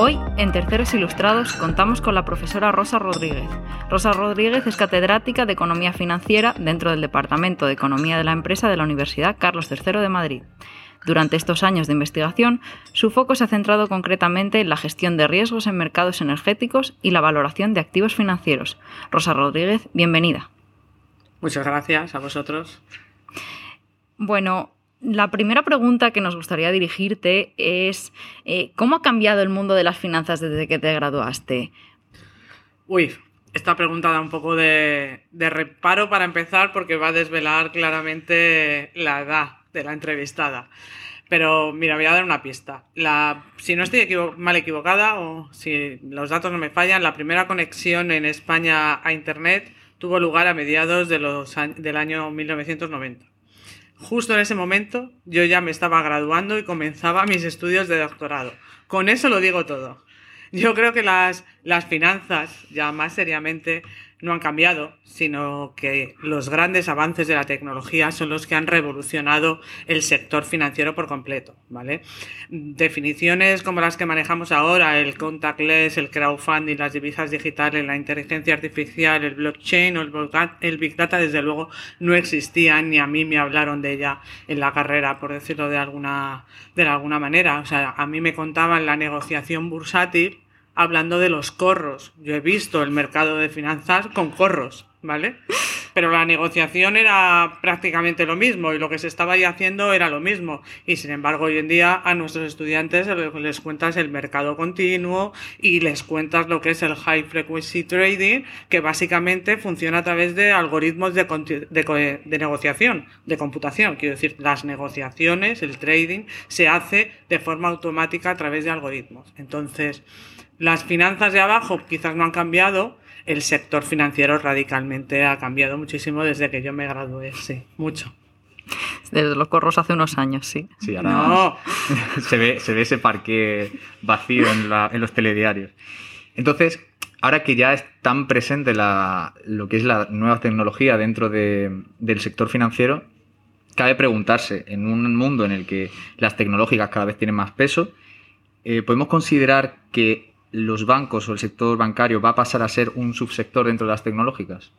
Hoy, en Terceros Ilustrados, contamos con la profesora Rosa Rodríguez. Rosa Rodríguez es catedrática de Economía Financiera dentro del Departamento de Economía de la Empresa de la Universidad Carlos III de Madrid. Durante estos años de investigación, su foco se ha centrado concretamente en la gestión de riesgos en mercados energéticos y la valoración de activos financieros. Rosa Rodríguez, bienvenida. Muchas gracias a vosotros. Bueno, la primera pregunta que nos gustaría dirigirte es, eh, ¿cómo ha cambiado el mundo de las finanzas desde que te graduaste? Uy, esta pregunta da un poco de, reparo para empezar porque va a desvelar claramente la edad de la entrevistada. Pero mira, voy a dar una pista. La, si no estoy mal equivocada o si los datos no me fallan, la primera conexión en España a Internet tuvo lugar a mediados de los, del año 1990. Justo en ese momento yo ya me estaba graduando y comenzaba mis estudios de doctorado. Con eso lo digo todo. Yo creo que las, las finanzas, ya más seriamente, no han cambiado, sino que los grandes avances de la tecnología son los que han revolucionado el sector financiero por completo, ¿vale? Definiciones como las que manejamos ahora, el contactless, el crowdfunding, las divisas digitales, la inteligencia artificial, el blockchain o el big data, desde luego no existían ni a mí me hablaron de ella en la carrera, por decirlo de alguna, de alguna manera. O sea, a mí me contaban la negociación bursátil hablando de los corros. Yo he visto el mercado de finanzas con corros, ¿vale? Pero la negociación era prácticamente lo mismo y lo que se estaba ahí haciendo era lo mismo. Y sin embargo, hoy en día a nuestros estudiantes les cuentas el mercado continuo y les cuentas lo que es el high frequency trading, que básicamente funciona a través de algoritmos de, de, de negociación, de computación. Quiero decir, las negociaciones, el trading, se hace de forma automática a través de algoritmos. Entonces, las finanzas de abajo quizás no han cambiado, el sector financiero radicalmente ha cambiado muchísimo desde que yo me gradué, sí, mucho. Desde los corros hace unos años, sí. Sí, ahora no. se, ve, se ve ese parque vacío en, los telediarios. Entonces, ahora que ya es tan presente lo que es la nueva tecnología dentro del sector financiero, cabe preguntarse, en un mundo en el que las tecnológicas cada vez tienen más peso, eh, ¿podemos considerar que los bancos o el sector bancario va a pasar a ser un subsector dentro de las tecnológicas?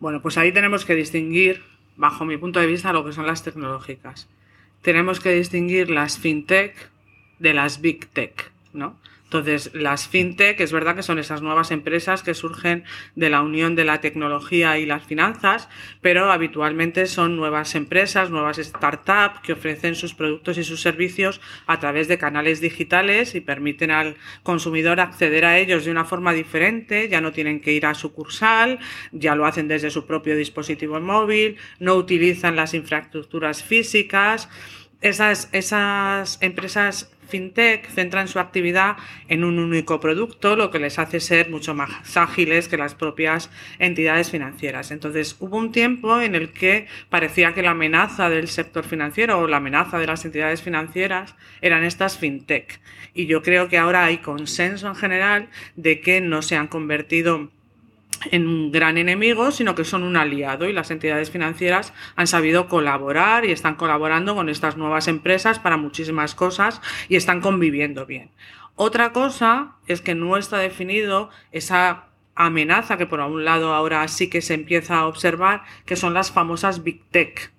Bueno, pues ahí tenemos que distinguir, bajo mi punto de vista, lo que son las tecnológicas. Tenemos que distinguir las fintech de las big tech, ¿no? Entonces, las fintech es verdad que son esas nuevas empresas que surgen de la unión de la tecnología y las finanzas, pero habitualmente son nuevas empresas, nuevas startups que ofrecen sus productos y sus servicios a través de canales digitales y permiten al consumidor acceder a ellos de una forma diferente, ya no tienen que ir a sucursal, ya lo hacen desde su propio dispositivo móvil, no utilizan las infraestructuras físicas. Esas, esas empresas fintech centran su actividad en un único producto, lo que les hace ser mucho más ágiles que las propias entidades financieras. Entonces, hubo un tiempo en el que parecía que la amenaza del sector financiero o la amenaza de las entidades financieras eran estas fintech. Y yo creo que ahora hay consenso en general de que no se han convertido en un gran enemigo, sino que son un aliado y las entidades financieras han sabido colaborar y están colaborando con estas nuevas empresas para muchísimas cosas y están conviviendo bien. Otra cosa es que no está definido esa amenaza que por un lado ahora sí que se empieza a observar, que son las famosas Big Tech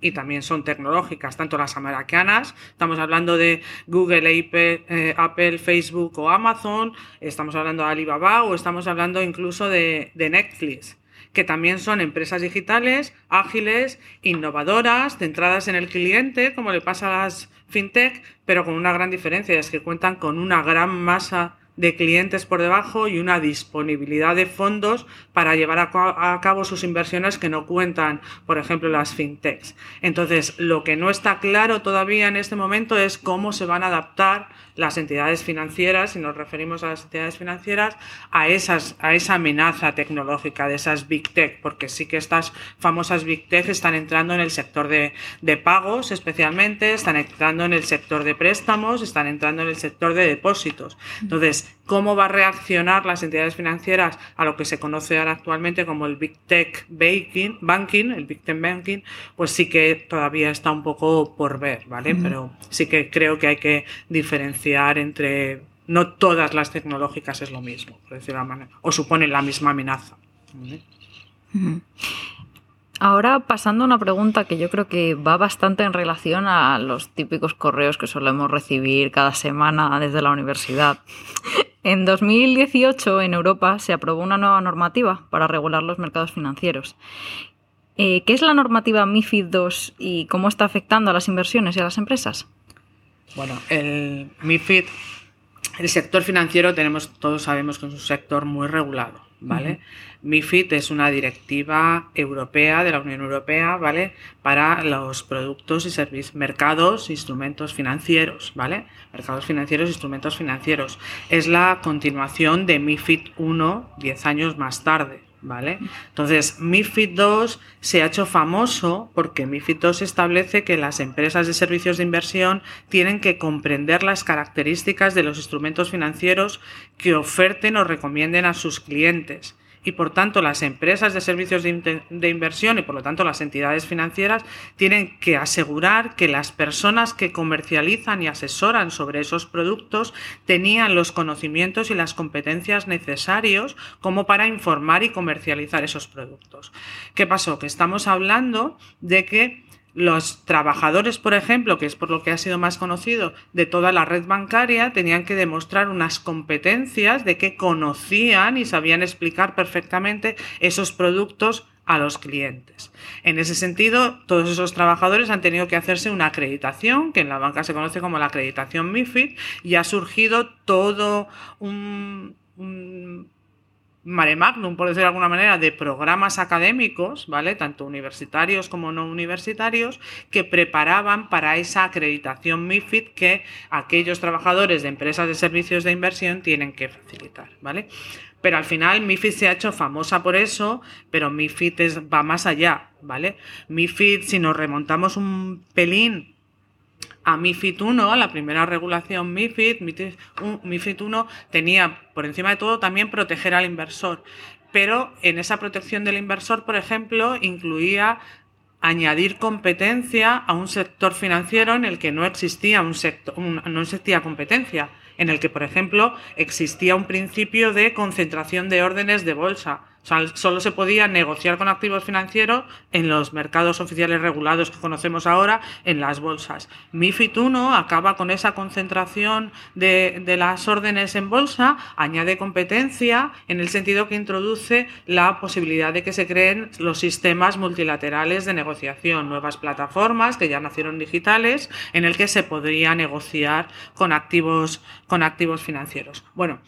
y también son tecnológicas, tanto las americanas, estamos hablando de Google, eh, Apple, Facebook o Amazon, estamos hablando de Alibaba o estamos hablando incluso de, de Netflix que también son empresas digitales, ágiles, innovadoras, centradas en el cliente, como le pasa a las fintech, pero con una gran diferencia, es que cuentan con una gran masa de clientes por debajo y una disponibilidad de fondos para llevar a, cabo sus inversiones que no cuentan, por ejemplo, las fintechs. Entonces, lo que no está claro todavía en este momento es cómo se van a adaptar las entidades financieras, si nos referimos a las entidades financieras, a, esas, a esa amenaza tecnológica de esas big tech, porque sí que estas famosas big tech están entrando en el sector de, de pagos especialmente, están entrando en el sector de préstamos, están entrando en el sector de depósitos. Entonces, cómo va a reaccionar las entidades financieras a lo que se conoce ahora actualmente como el Big Tech Banking, banking el Big Tech Banking, pues sí que todavía está un poco por ver, ¿vale? Pero sí que creo que hay que diferenciar entre no todas las tecnológicas es lo mismo, por decirlo de manera, o suponen la misma amenaza. Ahora pasando a una pregunta que yo creo que va bastante en relación a los típicos correos que solemos recibir cada semana desde la universidad. En 2018 en Europa se aprobó una nueva normativa para regular los mercados financieros. Eh, ¿Qué es la normativa MIFID II y cómo está afectando a las inversiones y a las empresas? Bueno, el MIFID, el sector financiero tenemos, todos sabemos que es un sector muy regulado, ¿vale? MIFID es una directiva europea de la Unión Europea, ¿vale? Para los productos y servicios, mercados, instrumentos financieros, ¿vale? Mercados financieros, instrumentos financieros. Es la continuación de MIFID 1 10 años más tarde, ¿vale? Entonces, MIFID 2 se ha hecho famoso porque MIFID 2 establece que las empresas de servicios de inversión tienen que comprender las características de los instrumentos financieros que oferten o recomienden a sus clientes y por tanto las empresas de servicios de, inversión y por lo tanto las entidades financieras tienen que asegurar que las personas que comercializan y asesoran sobre esos productos tenían los conocimientos y las competencias necesarios como para informar y comercializar esos productos. ¿Qué pasó? Que estamos hablando de que los trabajadores, por ejemplo, que es por lo que ha sido más conocido, de toda la red bancaria, tenían que demostrar unas competencias de que conocían y sabían explicar perfectamente esos productos a los clientes. En ese sentido, todos esos trabajadores han tenido que hacerse una acreditación, que en la banca se conoce como la acreditación MIFID, y ha surgido todo un, mare magnum, por decir de alguna manera, de programas académicos, ¿vale? Tanto universitarios como no universitarios, que preparaban para esa acreditación MIFID que aquellos trabajadores de empresas de servicios de inversión tienen que facilitar, ¿vale? Pero al final MIFID se ha hecho famosa por eso, pero MIFID va más allá, ¿vale? MIFID, si nos remontamos un pelín a MIFID 1, a la primera regulación MIFID, MIFID 1 tenía por encima de todo también proteger al inversor. Pero en esa protección del inversor, por ejemplo, incluía añadir competencia a un sector financiero en el que no existía un sector, no existía competencia, en el que, por ejemplo, existía un principio de concentración de órdenes de bolsa solo se podía negociar con activos financieros en los mercados oficiales regulados que conocemos ahora, en las bolsas. MIFID 1 acaba con esa concentración de, de las órdenes en bolsa, añade competencia en el sentido que introduce la posibilidad de que se creen los sistemas multilaterales de negociación, nuevas plataformas que ya nacieron digitales, en el que se podría negociar con activos, con activos financieros. Bueno,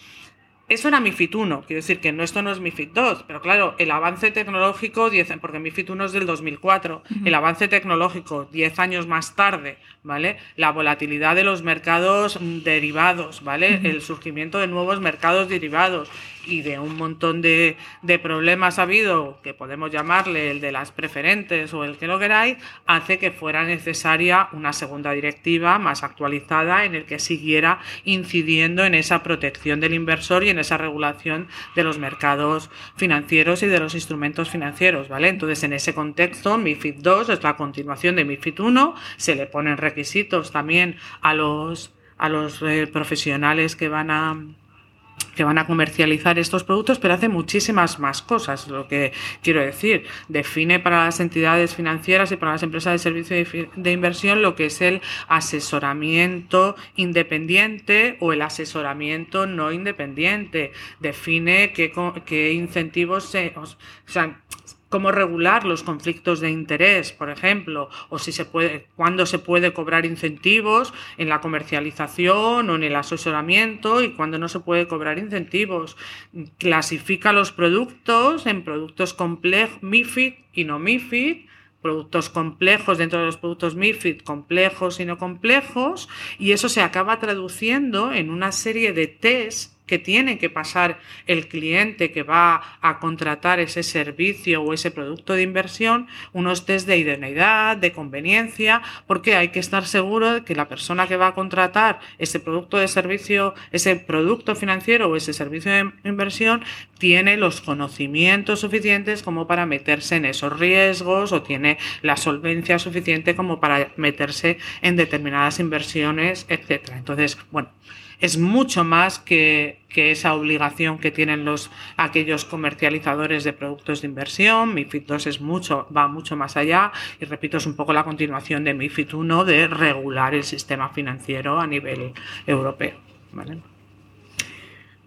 eso era MIFID 1, quiero decir que no, esto no es MIFID 2, pero claro, el avance tecnológico, porque MIFID 1 es del 2004, el avance tecnológico 10 años más tarde, ¿vale? La volatilidad de los mercados derivados, ¿vale? El surgimiento de nuevos mercados derivados, y de un montón de, de, problemas habido, que podemos llamarle el de las preferentes o el que lo queráis, hace que fuera necesaria una segunda directiva más actualizada en el que siguiera incidiendo en esa protección del inversor y en esa regulación de los mercados financieros y de los instrumentos financieros, ¿vale? Entonces, en ese contexto, MIFID 2 es la continuación de MIFID 1, se le ponen requisitos también a los a los eh, profesionales que van a que van a comercializar estos productos, pero hace muchísimas más cosas, lo que quiero decir. Define para las entidades financieras y para las empresas de servicio de inversión lo que es el asesoramiento independiente o el asesoramiento no independiente. Define qué, incentivos se... O sea, cómo regular los conflictos de interés, por ejemplo, o si se puede, cuándo se puede cobrar incentivos en la comercialización o en el asesoramiento y cuándo no se puede cobrar incentivos. Clasifica los productos en productos complejos, MIFID y no MIFID, productos complejos dentro de los productos MIFID, complejos y no complejos, y eso se acaba traduciendo en una serie de test que tiene que pasar el cliente que va a contratar ese servicio o ese producto de inversión, unos test de idoneidad, de conveniencia, porque hay que estar seguro de que la persona que va a contratar ese producto de servicio, ese producto financiero o ese servicio de inversión, tiene los conocimientos suficientes como para meterse en esos riesgos o tiene la solvencia suficiente como para meterse en determinadas inversiones, etcétera. Entonces, bueno, es mucho más que, esa obligación que tienen los, aquellos comercializadores de productos de inversión. MIFID II es mucho, va mucho más allá y repito, es un poco la continuación de MIFID I de regular el sistema financiero a nivel europeo.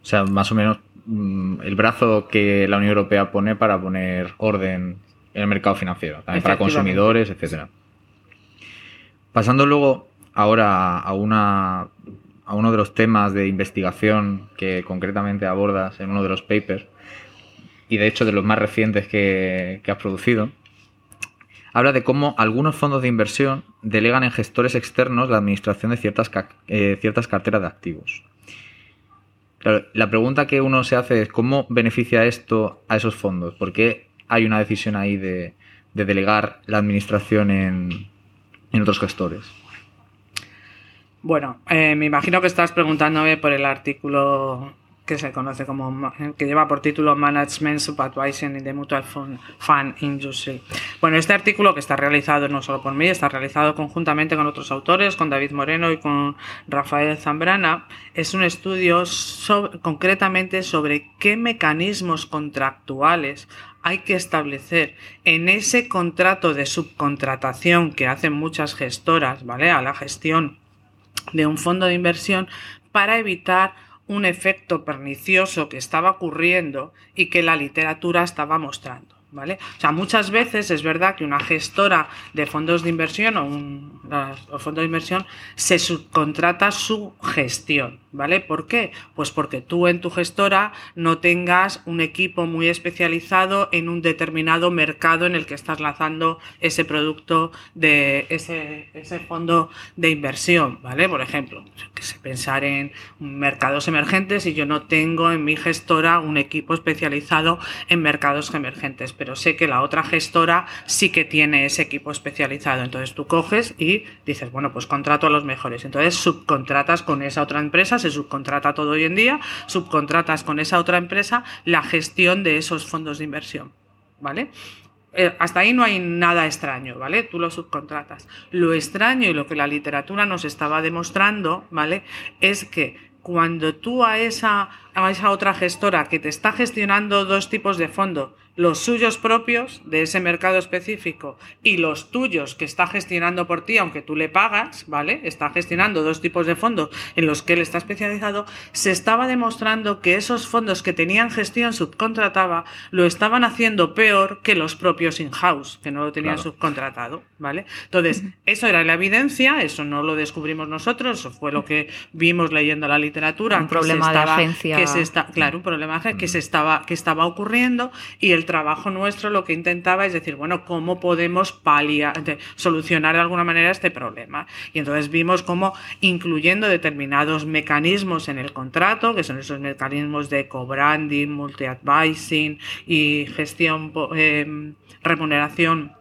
O sea, más o menos mm, el brazo que la Unión Europea pone para poner orden en el mercado financiero, también para consumidores, etcétera. Pasando luego ahora a, una, a uno de los temas de investigación que concretamente abordas en uno de los papers, y de hecho de los más recientes que, has producido, habla de cómo algunos fondos de inversión delegan en gestores externos la administración de ciertas, eh, ciertas carteras de activos. la pregunta que uno se hace es cómo beneficia esto a esos fondos, por qué hay una decisión ahí de, delegar la administración en, en otros gestores. Bueno, eh, me imagino que estás preguntándome por el artículo que se conoce como, que lleva por título Management Supervision in the Mutual Fund, Industry. Bueno, este artículo que está realizado no solo por mí, está realizado conjuntamente con otros autores, con David Moreno y con Rafael Zambrana, es un estudio concretamente sobre qué mecanismos contractuales hay que establecer en ese contrato de subcontratación que hacen muchas gestoras, ¿vale? A la gestión de un fondo de inversión para evitar un efecto pernicioso que estaba ocurriendo y que la literatura estaba mostrando. ¿Vale? O sea, muchas veces es verdad que una gestora de fondos de inversión o un fondo de inversión se subcontrata su gestión, ¿vale? ¿Por qué? Pues porque tú en tu gestora no tengas un equipo muy especializado en un determinado mercado en el que estás lanzando ese producto de ese, ese fondo de inversión, ¿vale? Por ejemplo, que se pensar en mercados emergentes y yo no tengo en mi gestora un equipo especializado en mercados emergentes, pero sé que la otra gestora sí que tiene ese equipo especializado. Entonces tú coges y dices, bueno, pues contrato a los mejores. Entonces subcontratas con esa otra empresa se subcontrata todo hoy en día, subcontratas con esa otra empresa la gestión de esos fondos de inversión, ¿vale? Eh, hasta ahí no hay nada extraño, ¿vale? Tú lo subcontratas. Lo extraño y lo que la literatura nos estaba demostrando, ¿vale? Es que cuando tú a esa, a esa otra gestora que te está gestionando dos tipos de fondo, los suyos propios de ese mercado específico y los tuyos que está gestionando por ti, aunque tú le pagas, ¿vale? Está gestionando dos tipos de fondos en los que él está especializado, se estaba demostrando que esos fondos que tenían gestión subcontratada lo estaban haciendo peor que los propios in-house, que no lo tenían subcontratado, ¿vale? Entonces, eso era la evidencia, eso no lo descubrimos nosotros, eso fue lo que vimos leyendo la literatura. Un problema de agencia. Que se está, claro, un problema que se estaba, que estaba ocurriendo y el trabajo nuestro lo que intentaba es decir, bueno, ¿cómo podemos paliar, solucionar de alguna manera este problema? Y entonces vimos cómo incluyendo determinados mecanismos en el contrato, que son esos mecanismos de co-branding, multi-advising y gestión, eh, remuneración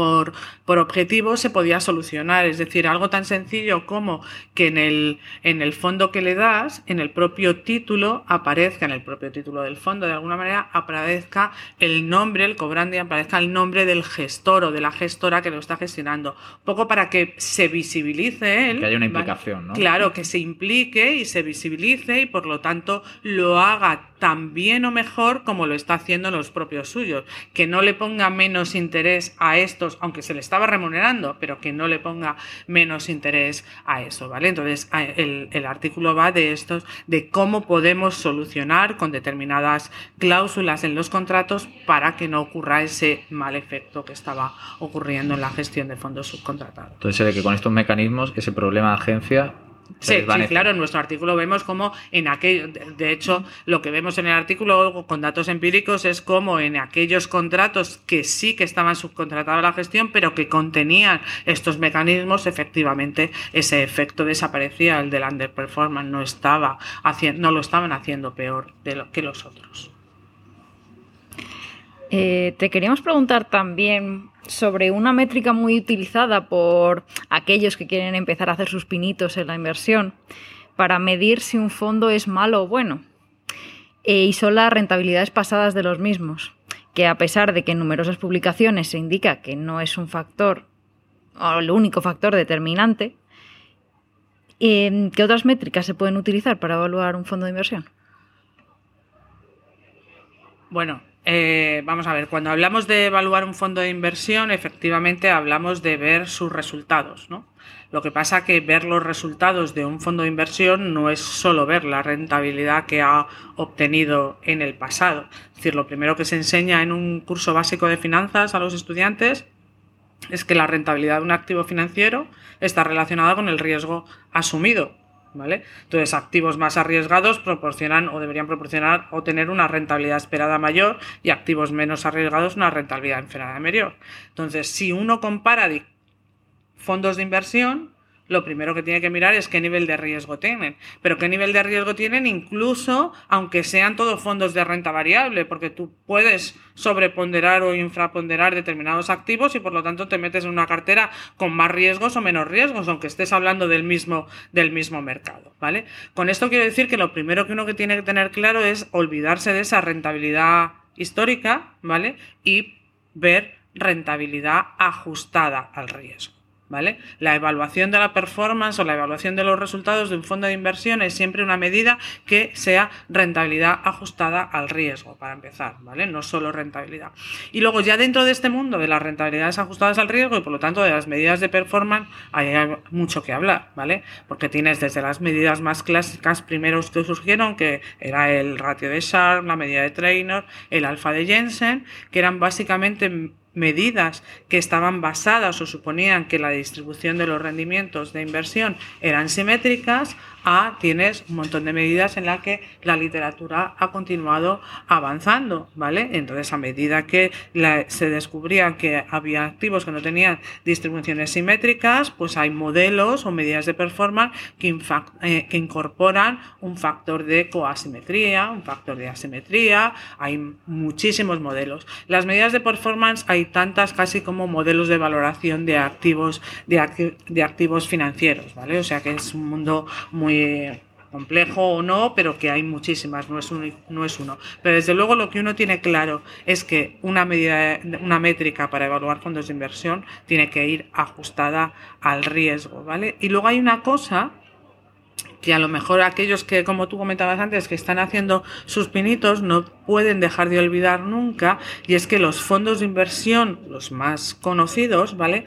por, por objetivo se podía solucionar. Es decir, algo tan sencillo como que en el, en el fondo que le das, en el propio título, aparezca, en el propio título del fondo, de alguna manera, aparezca el nombre, el cobrante, aparezca el nombre del gestor o de la gestora que lo está gestionando. Un poco para que se visibilice él. Que haya una implicación, ¿no? Claro, que se implique y se visibilice y por lo tanto lo haga tan bien o mejor como lo está haciendo los propios suyos. Que no le ponga menos interés a aunque se le estaba remunerando, pero que no le ponga menos interés a eso, ¿vale? Entonces, el, artículo va de estos, de cómo podemos solucionar con determinadas cláusulas en los contratos para que no ocurra ese mal efecto que estaba ocurriendo en la gestión de fondos subcontratados. Entonces, ve que con estos mecanismos, ese problema de agencia Sí, claro, en nuestro artículo vemos como en aquello, de hecho, lo que vemos en el artículo con datos empíricos es como en aquellos contratos que sí que estaban subcontratados a la gestión, pero que contenían estos mecanismos, efectivamente ese efecto desaparecía, el del underperformance no estaba haciendo, no lo estaban haciendo peor de lo que los otros. Eh, te queríamos preguntar también sobre una métrica muy utilizada por aquellos que quieren empezar a hacer sus pinitos en la inversión para medir si un fondo es malo o bueno. E, y son las rentabilidades pasadas de los mismos, que a pesar de que en numerosas publicaciones se indica que no es un factor o el único factor determinante, Eh, ¿Qué otras métricas se pueden utilizar para evaluar un fondo de inversión? Bueno, eh, vamos a ver, cuando hablamos de evaluar un fondo de inversión, efectivamente hablamos de ver sus resultados, ¿no? Lo que pasa que ver los resultados de un fondo de inversión no es solo ver la rentabilidad que ha obtenido en el pasado. Es decir, lo primero que se enseña en un curso básico de finanzas a los estudiantes es que la rentabilidad de un activo financiero está relacionada con el riesgo asumido. ¿Vale? Entonces, activos más arriesgados proporcionan o deberían proporcionar o tener una rentabilidad esperada mayor y activos menos arriesgados una rentabilidad esperada mayor. Entonces, si uno compara fondos de inversión, lo primero que tiene que mirar es qué nivel de riesgo tienen. Pero qué nivel de riesgo tienen incluso aunque sean todos fondos de renta variable, porque tú puedes sobreponderar o infraponderar determinados activos y por lo tanto te metes en una cartera con más riesgos o menos riesgos, aunque estés hablando del mismo, del mismo mercado. ¿vale? Con esto quiero decir que lo primero que uno que tiene que tener claro es olvidarse de esa rentabilidad histórica, ¿vale? Y ver rentabilidad ajustada al riesgo. ¿Vale? La evaluación de la performance o la evaluación de los resultados de un fondo de inversión es siempre una medida que sea rentabilidad ajustada al riesgo, para empezar, ¿vale? No solo rentabilidad. Y luego ya dentro de este mundo de las rentabilidades ajustadas al riesgo y por lo tanto de las medidas de performance, hay mucho que hablar, ¿vale? Porque tienes desde las medidas más clásicas primeros que surgieron, que era el ratio de Sharp, la medida de Trainer, el alfa de Jensen, que eran básicamente medidas que estaban basadas o suponían que la distribución de los rendimientos de inversión eran simétricas a tienes un montón de medidas en las que la literatura ha continuado avanzando, ¿vale? Entonces, a medida que se descubría que había activos que no tenían distribuciones simétricas, pues hay modelos o medidas de performance que, eh, que incorporan un factor de coasimetría, un factor de asimetría, hay muchísimos modelos. Las medidas de performance hay tantas casi como modelos de valoración de activos, de, de activos financieros, ¿vale? O sea que es un mundo muy complejo o no, pero que hay muchísimas, no es, no es uno. Pero desde luego lo que uno tiene claro es que una medida, una métrica para evaluar fondos de inversión tiene que ir ajustada al riesgo, ¿vale? Y luego hay una cosa que a lo mejor aquellos que, como tú comentabas antes, que están haciendo sus pinitos, no pueden dejar de olvidar nunca, y es que los fondos de inversión, los más conocidos, ¿vale?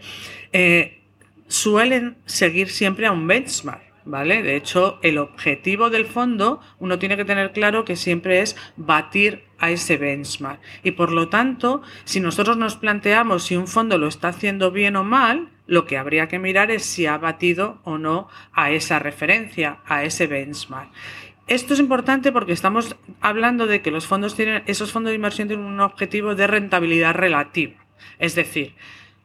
Eh, suelen seguir siempre a un benchmark. ¿Vale? De hecho, el objetivo del fondo uno tiene que tener claro que siempre es batir a ese benchmark. Y por lo tanto, si nosotros nos planteamos si un fondo lo está haciendo bien o mal, lo que habría que mirar es si ha batido o no a esa referencia, a ese benchmark. Esto es importante porque estamos hablando de que los fondos tienen, esos fondos de inversión tienen un objetivo de rentabilidad relativa, es decir,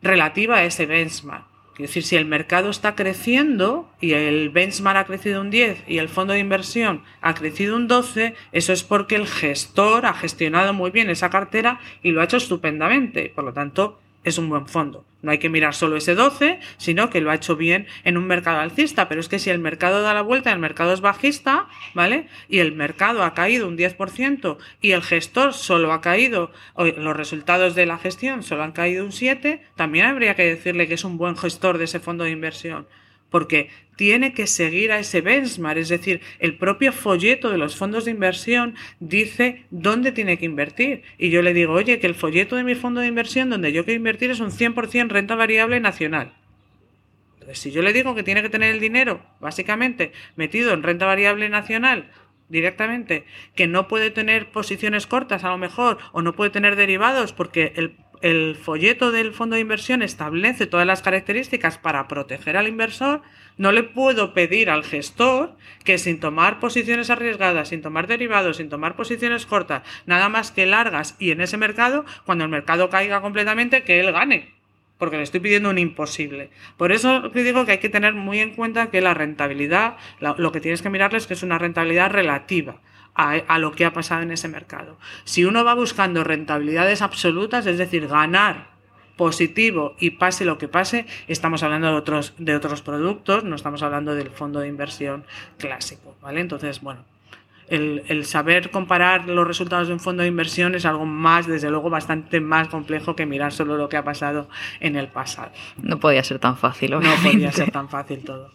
relativa a ese benchmark. Es decir, si el mercado está creciendo y el benchmark ha crecido un 10 y el fondo de inversión ha crecido un 12, eso es porque el gestor ha gestionado muy bien esa cartera y lo ha hecho estupendamente. Por lo tanto, es un buen fondo. No hay que mirar solo ese 12, sino que lo ha hecho bien en un mercado alcista. Pero es que si el mercado da la vuelta, el mercado es bajista, ¿vale? Y el mercado ha caído un 10% y el gestor solo ha caído, o los resultados de la gestión solo han caído un 7, también habría que decirle que es un buen gestor de ese fondo de inversión porque tiene que seguir a ese benchmark, es decir, el propio folleto de los fondos de inversión dice dónde tiene que invertir. Y yo le digo, oye, que el folleto de mi fondo de inversión donde yo quiero invertir es un 100% renta variable nacional. Entonces, si yo le digo que tiene que tener el dinero, básicamente, metido en renta variable nacional, directamente, que no puede tener posiciones cortas a lo mejor, o no puede tener derivados porque el el folleto del fondo de inversión establece todas las características para proteger al inversor, no le puedo pedir al gestor que sin tomar posiciones arriesgadas, sin tomar derivados, sin tomar posiciones cortas, nada más que largas y en ese mercado, cuando el mercado caiga completamente, que él gane. Porque le estoy pidiendo un imposible. Por eso digo que hay que tener muy en cuenta que la rentabilidad, lo que tienes que mirarles es que es una rentabilidad relativa a, lo que ha pasado en ese mercado. Si uno va buscando rentabilidades absolutas, es decir, ganar positivo y pase lo que pase, estamos hablando de otros, de otros productos, no estamos hablando del fondo de inversión clásico, ¿vale? Entonces, bueno, el, el, saber comparar los resultados de un fondo de inversión es algo más, desde luego, bastante más complejo que mirar solo lo que ha pasado en el pasado. No podía ser tan fácil, obviamente. No podía ser tan fácil todo.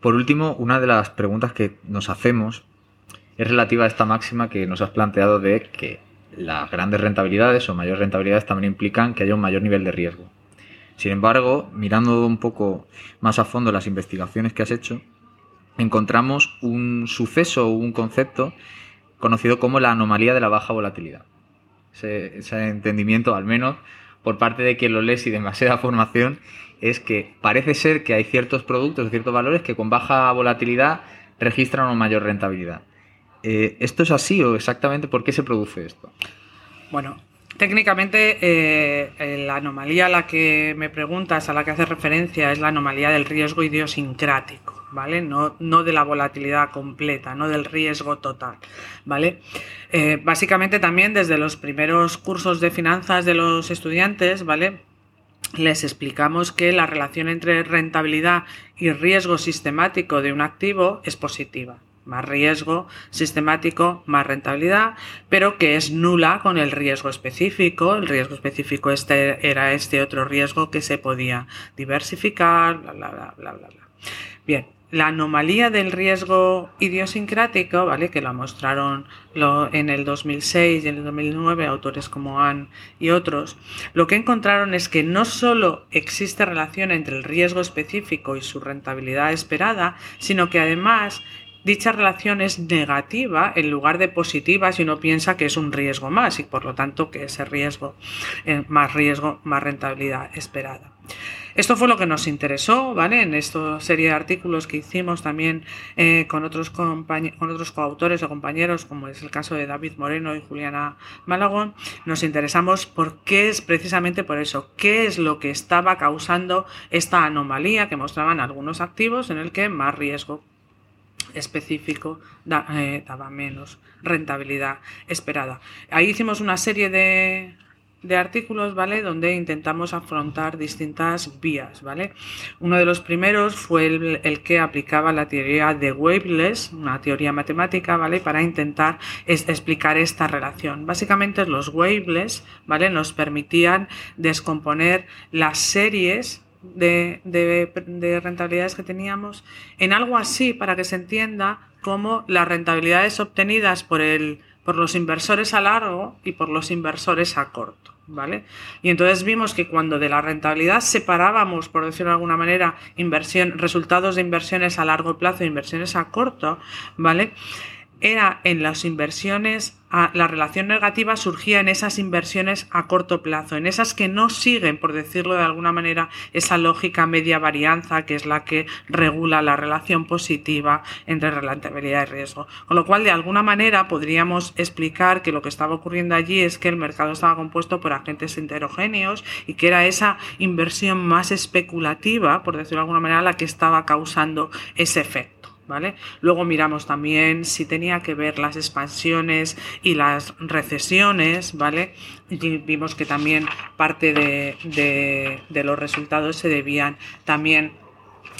Por último, una de las preguntas que nos hacemos es relativa a esta máxima que nos has planteado de que las grandes rentabilidades o mayores rentabilidades también implican que haya un mayor nivel de riesgo. Sin embargo, mirando un poco más a fondo las investigaciones que has hecho, encontramos un suceso o un concepto conocido como la anomalía de la baja volatilidad. Ese, entendimiento, al menos por parte de quien lo lee y demasiada formación, es que parece ser que hay ciertos productos, ciertos valores que con baja volatilidad registran una mayor rentabilidad. Eh, ¿Esto es así o exactamente por qué se produce esto? Bueno, técnicamente eh, la anomalía a la que me preguntas, a la que hace referencia, es la anomalía del riesgo idiosincrático, ¿vale? No, no de la volatilidad completa, no del riesgo total, ¿vale? Eh, básicamente también desde los primeros cursos de finanzas de los estudiantes, ¿vale? les explicamos que la relación entre rentabilidad y riesgo sistemático de un activo es positiva. Más riesgo sistemático, más rentabilidad, pero que es nula con el riesgo específico. El riesgo específico este era este otro riesgo que se podía diversificar, bla, bla, bla, bla, bla. Bien, la anomalía del riesgo idiosincrático, ¿vale? que la mostraron en el 2006 y en el 2009 autores como Ann y otros, lo que encontraron es que no solo existe relación entre el riesgo específico y su rentabilidad esperada, sino que además dicha relación es negativa en lugar de positiva si uno piensa que es un riesgo más y por lo tanto que ese riesgo, eh, más riesgo, más rentabilidad esperada. Esto fue lo que nos interesó, ¿vale? En esta serie de artículos que hicimos también eh, con, otros con otros coautores o compañeros, como es el caso de David Moreno y Juliana Malagón, nos interesamos por qué es precisamente por eso, qué es lo que estaba causando esta anomalía que mostraban algunos activos en el que más riesgo específico eh, daba menos rentabilidad esperada. Ahí hicimos una serie de de artículos, ¿vale? Donde intentamos afrontar distintas vías, ¿vale? Uno de los primeros fue el, que aplicaba la teoría de Waveless, una teoría matemática, ¿vale? Para intentar explicar esta relación. Básicamente los Waveless, ¿vale? Nos permitían descomponer las series de, de, rentabilidades que teníamos en algo así para que se entienda como las rentabilidades obtenidas por el por los inversores a largo y por los inversores a corto. ¿Vale? Y entonces vimos que cuando de la rentabilidad separábamos, por decirlo de alguna manera, resultados de inversiones a largo plazo e inversiones a corto, ¿vale? Era en las inversiones la relación negativa surgía en esas inversiones a corto plazo, en esas que no siguen, por decirlo de alguna manera, esa lógica media varianza que es la que regula la relación positiva entre rentabilidad y riesgo. Con lo cual, de alguna manera, podríamos explicar que lo que estaba ocurriendo allí es que el mercado estaba compuesto por agentes heterogéneos y que era esa inversión más especulativa, por decirlo de alguna manera, la que estaba causando ese efecto. Luego miramos también si tenía que ver las expansiones y las recesiones, ¿vale? Y vimos que también parte de, de los resultados se debían también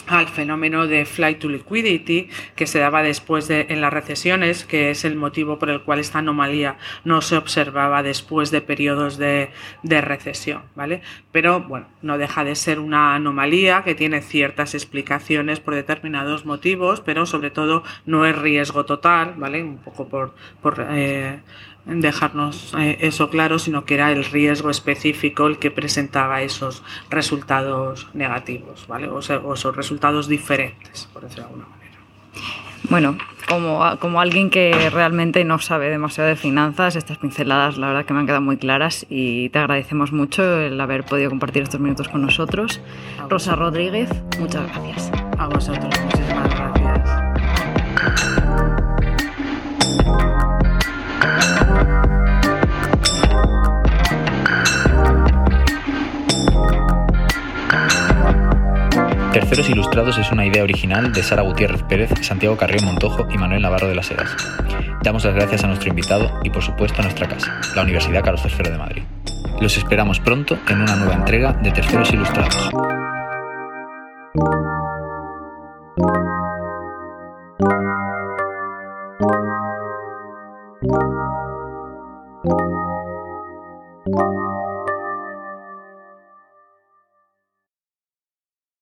al fenómeno de flight to liquidity que se daba después de en las recesiones, que es el motivo por el cual esta anomalía no se observaba después de periodos de, de recesión, ¿vale? Pero bueno, no deja de ser una anomalía que tiene ciertas explicaciones por determinados motivos, pero sobre todo no es riesgo total, ¿vale? Un poco por, por eh, dejarnos eh, eso claro, sino que era el riesgo específico el que presentaba esos resultados negativos, ¿vale? O, esos resultados diferentes, por decirlo de alguna manera. Bueno, como, como alguien que realmente no sabe demasiado de finanzas, estas pinceladas la verdad que me han quedado muy claras y te agradecemos mucho el haber podido compartir estos minutos con nosotros. Rosa Rodríguez, muchas gracias. A vosotros, muchísimas gracias. Terceros Ilustrados es una idea original de Sara Gutiérrez Pérez, Santiago Carrión Montojo y Manuel Navarro de las Heras. Damos las gracias a nuestro invitado y por supuesto a nuestra casa, la Universidad Carlos III de Madrid. Los esperamos pronto en una nueva entrega de Terceros Ilustrados.